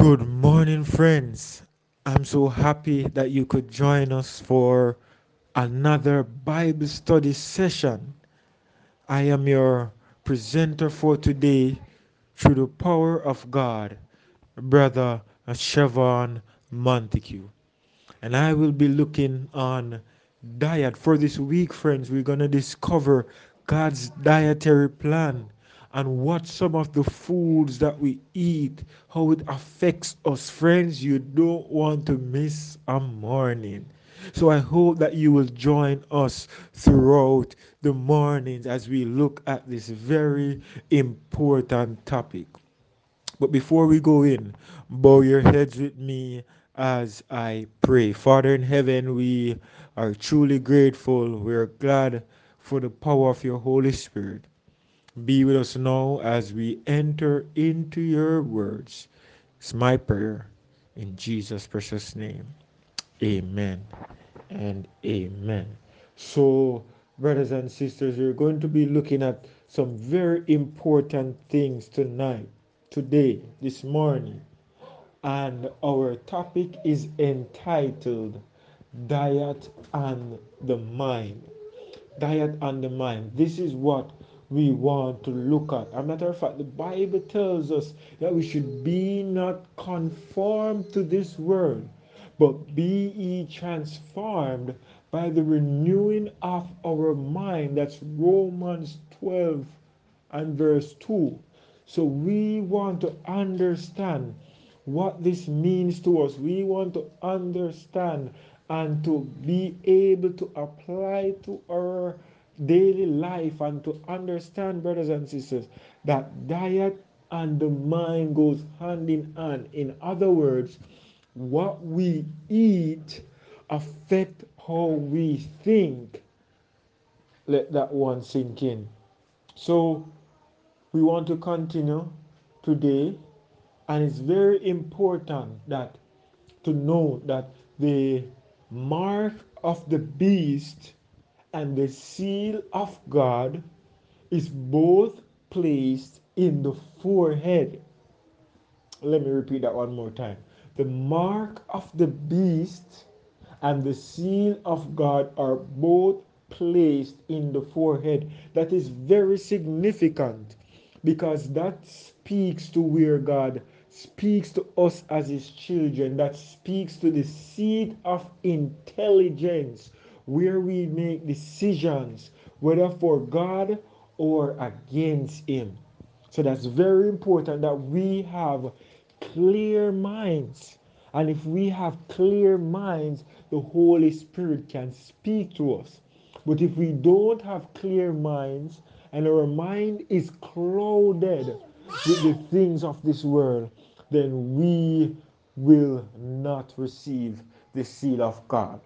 Good morning, friends. I'm so happy that you could join us for another Bible study session. I am your presenter for today through the power of God, Brother Chevon Monteque. And I will be looking on diet for this week, friends. We're going to discover God's dietary plan and what some of the foods that we eat, how it affects us. Friends, you don't want to miss a morning. So I hope that you will join us throughout the mornings as we look at this very important topic. But before we go in, bow your heads with me as I pray. Father in heaven, we are truly grateful. We're glad for the power of your Holy Spirit. Be with us now as we enter into your words. It's my prayer in Jesus' precious name. Amen and amen. So, brothers and sisters, we're going to be looking at some very important things tonight, today, this morning. And our topic is entitled Diet and the Mind. Diet and the Mind. This is what we want to look at. As a matter of fact, the Bible tells us that we should be not conformed to this world, but be ye transformed by the renewing of our mind. That's Romans 12 and verse 2. So we want to understand what this means to us. We want to understand and to be able to apply to our daily life and to understand, brothers and sisters, that diet and the mind goes hand in hand. In other words, what we eat affect how we think. Let that one sink in. So we want to continue today, and it's very important that to know that the mark of the beast and the seal of God is both placed in the forehead. Let me repeat that one more time. The mark of the beast and the seal of God are both placed in the forehead. That is very significant because that speaks to where God speaks to us as his children, that speaks to the seed of intelligence where we make decisions, whether for God or against Him. So that's very important that we have clear minds. And if we have clear minds, the Holy Spirit can speak to us. But if we don't have clear minds and our mind is clouded with the things of this world, then we will not receive the seal of God.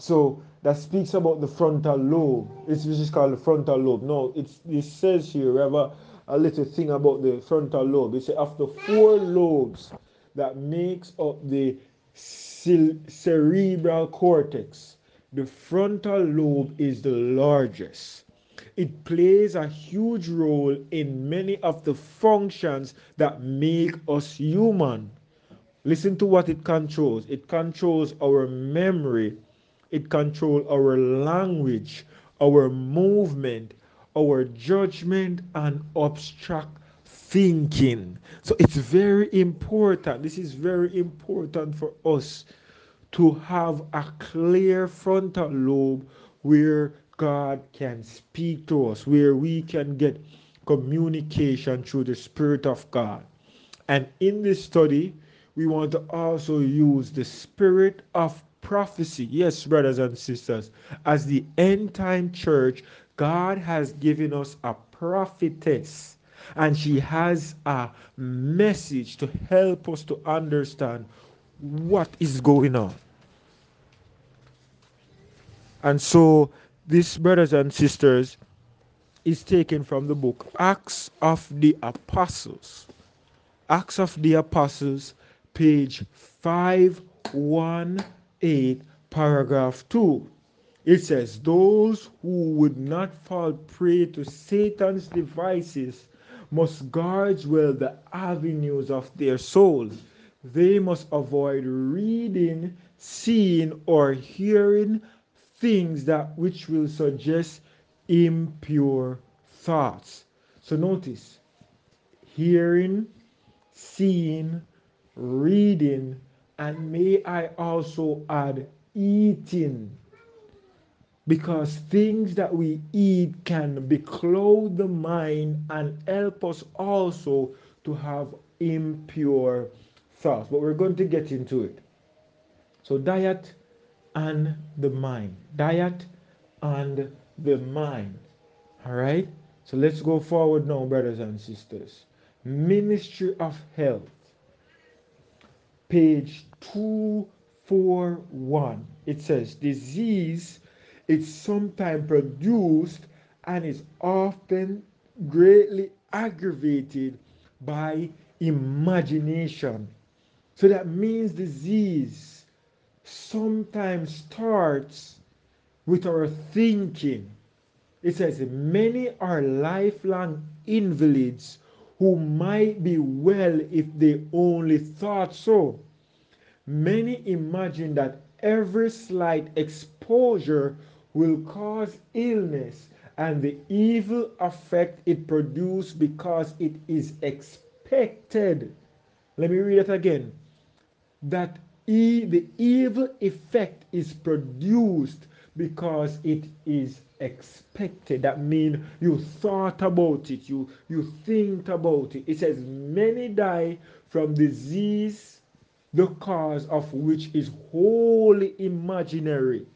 So that speaks about the frontal lobe. It's which is called the frontal lobe. No, it's it says here a, a little thing about the frontal lobe. It says after four lobes that makes up the cerebral cortex, the frontal lobe is the largest. It plays a huge role in many of the functions that make us human. Listen to what it controls. It controls our memory, it controls our language, our movement, our judgment, and abstract thinking. So it's very important. This is very important for us to have a clear frontal lobe where God can speak to us, where we can get communication through the Spirit of God. And in this study, we want to also use the Spirit of prophecy. Yes, brothers and sisters, as the end time church, God has given us a prophetess, and she has a message to help us to understand what is going on. And so, this, brothers and sisters, is taken from the book Acts of the Apostles. Acts of the Apostles, page 518 8, paragraph 2. It says, Those who would not fall prey to Satan's devices must guard well the avenues of their souls. they must avoid reading, seeing, or hearing things that which will suggest impure thoughts. So notice hearing, seeing, reading, and may I also add eating. Because things that we eat can becloud the mind and help us also to have impure thoughts. But we're going to get into it. So, diet and the mind. Diet and the mind. All right? So let's go forward now, brothers and sisters. Ministry of Healing, page 241. It says, Disease is sometimes produced and is often greatly aggravated by imagination. So that means disease sometimes starts with our thinking it says, Many are lifelong invalids who might be well if they only thought so. Many imagine that every slight exposure will cause illness and the evil effect it produces because it is expected. Let me read it again. That e- the evil effect is produced because it is expected. That means you thought about it, you, you think about it. It says, Many die from disease, the cause of which is wholly imaginary.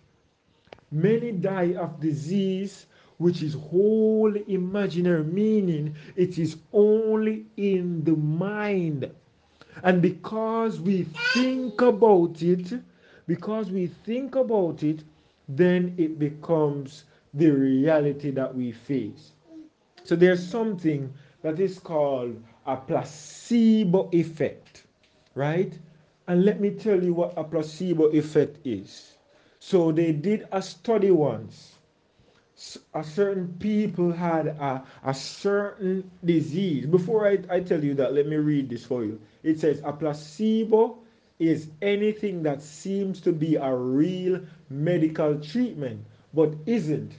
Many die of disease which is wholly imaginary, meaning it is only in the mind. And because we think about it, because we think about it, then it becomes the reality that we face. So there's something that is called a placebo effect, right? And let me tell you what a placebo effect is. So they did a study once. A certain people had a, a certain disease. Before I, I tell you that, let me read this for you. It says a placebo is anything that seems to be a real medical treatment but isn't.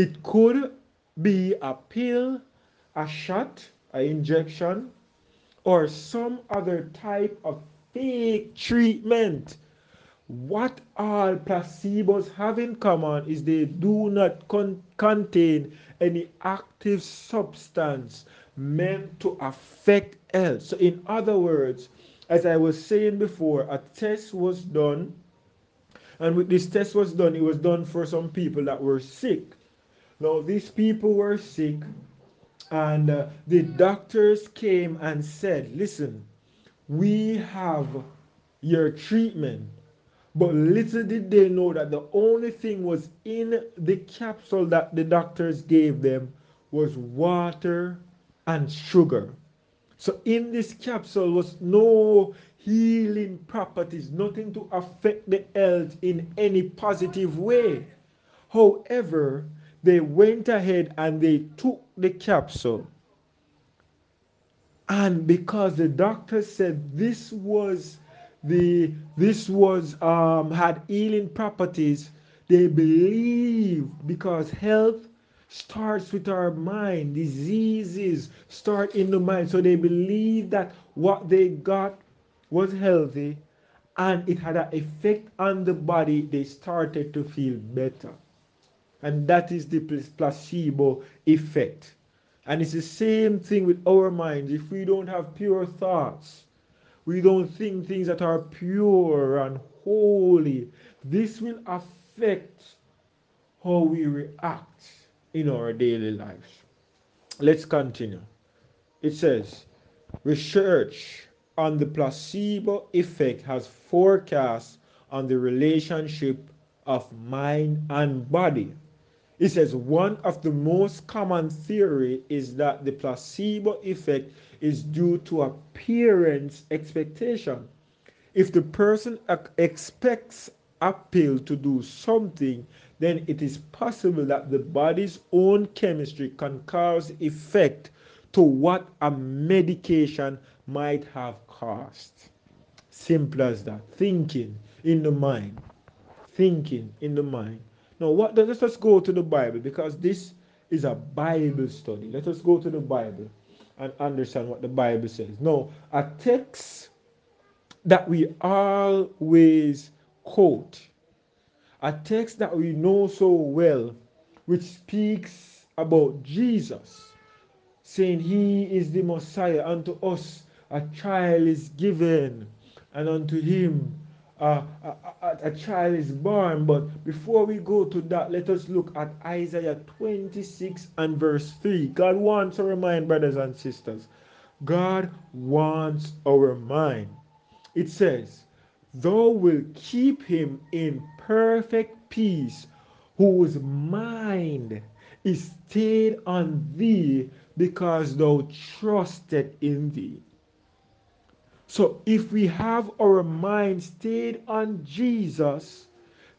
It could be a pill, a shot, an injection, or some other type of fake treatment. What all placebos have in common is they do not con- contain any active substance meant to affect health. So, in other words, as I was saying before, a test was done, and with this test was done, it was done for some people that were sick. Now, these people were sick, and uh, the doctors came and said, Listen, we have your treatment. But little did they know that the only thing was in the capsule that the doctors gave them was water and sugar. So in this capsule was no healing properties, nothing to affect the health in any positive way. However, they went ahead and they took the capsule. And because the doctor said this was the this was um, had healing properties, they believe because health starts with our mind. Diseases start in the mind. So they believe that what they got was healthy and it had an effect on the body. They started to feel better. And that is the placebo effect. And it's the same thing with our minds. If we don't have pure thoughts, we don't think things that are pure and holy, this will affect how we react in our daily lives. Let's continue. It says, research on the placebo effect has forecast on the relationship of mind and body. It says one of the most common theory is that the placebo effect is due to appearance expectation. If the person expects a pill to do something, then it is possible that the body's own chemistry can cause effect to what a medication might have caused. Simple as that. Thinking in the mind. Thinking in the mind. Now, what? Let us go to the Bible because this is a Bible study. Let us go to the Bible and understand what the Bible says. Now, a text that we always quote, a text that we know so well, which speaks about Jesus, saying he is the Messiah. Unto us a child is given, and unto him a, a, a, child is born. But before we go to that, let us look at Isaiah 26 and verse 3. God wants our mind, brothers and sisters. God wants our mind. It says, Thou will keep him in perfect peace, whose mind is stayed on thee, because thou trusted in thee. So if we have our mind stayed on Jesus,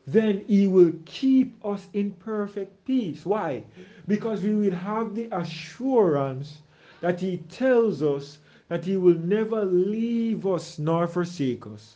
then he will keep us in perfect peace. Why? Because we will have the assurance that he tells us that he will never leave us nor forsake us.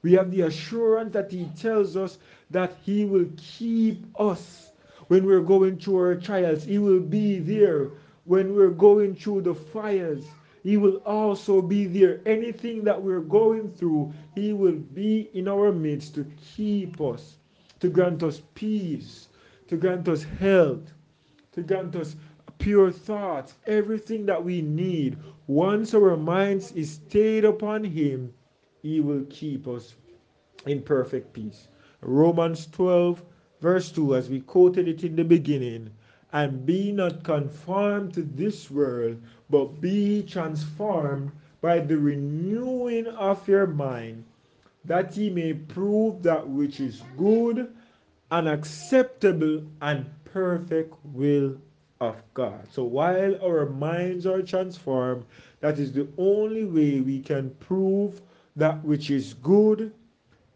We have the assurance that he tells us that he will keep us when we're going through our trials. He will be there when we're going through the fires. He will also be there. Anything that we're going through, He will be in our midst to keep us, to grant us peace, to grant us health, to grant us pure thoughts, everything that we need. Once our minds is stayed upon Him, He will keep us in perfect peace. Romans 12, verse 2, as we quoted it in the beginning, and be not conformed to this world, but be transformed by the renewing of your mind, that ye may prove that which is good and acceptable and perfect will of God. So while our minds are transformed, that is the only way we can prove that which is good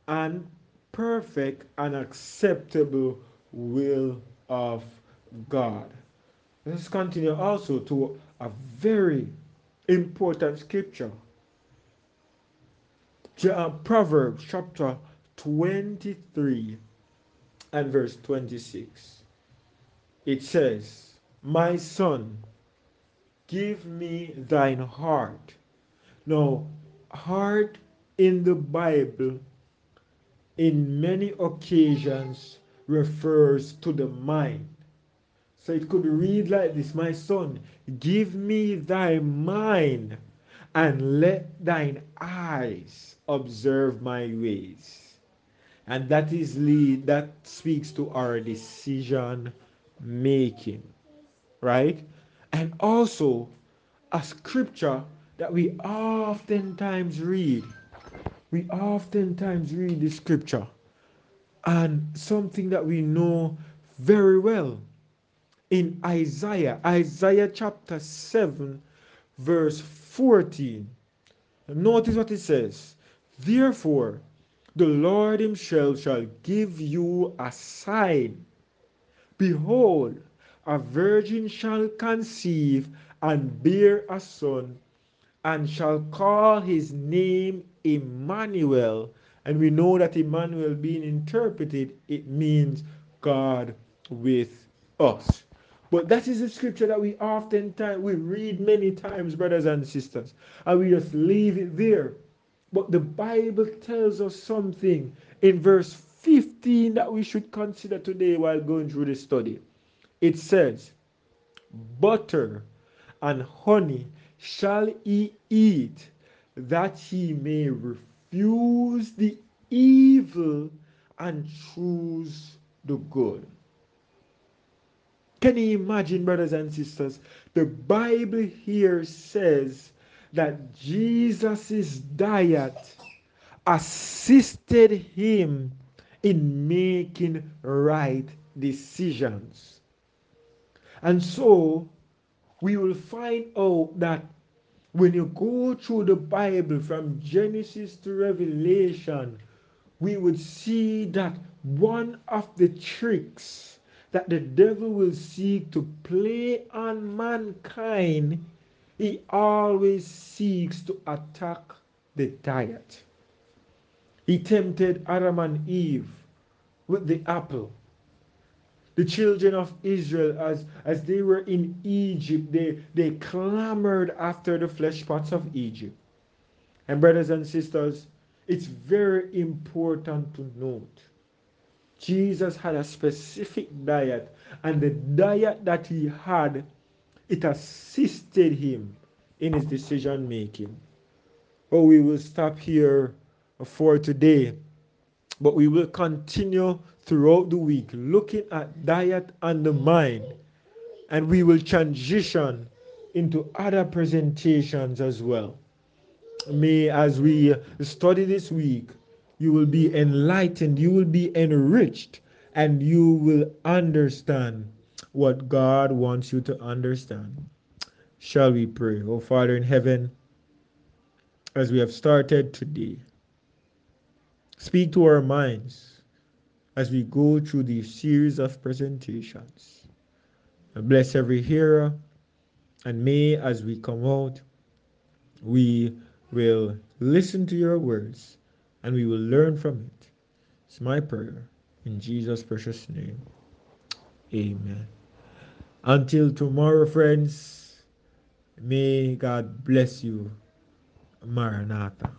and perfect and acceptable will of God. Let's continue also to a very important scripture. Uh, Proverbs chapter 23 and verse 26. It says, My son, give me thine heart. Now, heart in the Bible in many occasions refers to the mind. So it could read like this My son, give me thy mind, and let thine eyes observe my ways. And that is lead that speaks to our decision making. Right? And also a scripture that we oftentimes read. We oftentimes read the scripture and something that we know very well in Isaiah, Isaiah chapter 7, verse 14. Notice what it says. Therefore, the Lord himself shall give you a sign. Behold, a virgin shall conceive and bear a son, and shall call his name Emmanuel. And we know that Emmanuel being interpreted, it means God with us. But that is a scripture that we oftentimes we read many times, brothers and sisters, and we just leave it there. But the Bible tells us something in verse 15 that we should consider today while going through the study. It says, Butter and honey shall he eat, that he may refuse the evil and choose the good. Can you imagine, brothers and sisters? The Bible here says that Jesus' diet assisted him in making right decisions. And so we will find out that when you go through the Bible from Genesis to Revelation, we would see that one of the tricks that the devil will seek to play on mankind, he always seeks to attack the diet. He tempted Adam and Eve with the apple. The children of Israel, as, as they were in Egypt, they, they clamored after the flesh pots of Egypt. And, brothers and sisters, it's very important to note Jesus had a specific diet, and the diet that he had, it assisted him in his decision making. Oh, we will stop here for today, but we will continue throughout the week looking at diet and the mind, and we will transition into other presentations as well. May, as we study this week, you will be enlightened, you will be enriched, and you will understand what God wants you to understand. Shall we pray? Oh, Father in heaven, as we have started today, speak to our minds as we go through these series of presentations. bless every hearer, and may, as we come out, we will listen to your words and we will learn from it. It's my prayer. In Jesus' precious name. Amen. Until tomorrow, friends, may God bless you. Maranatha.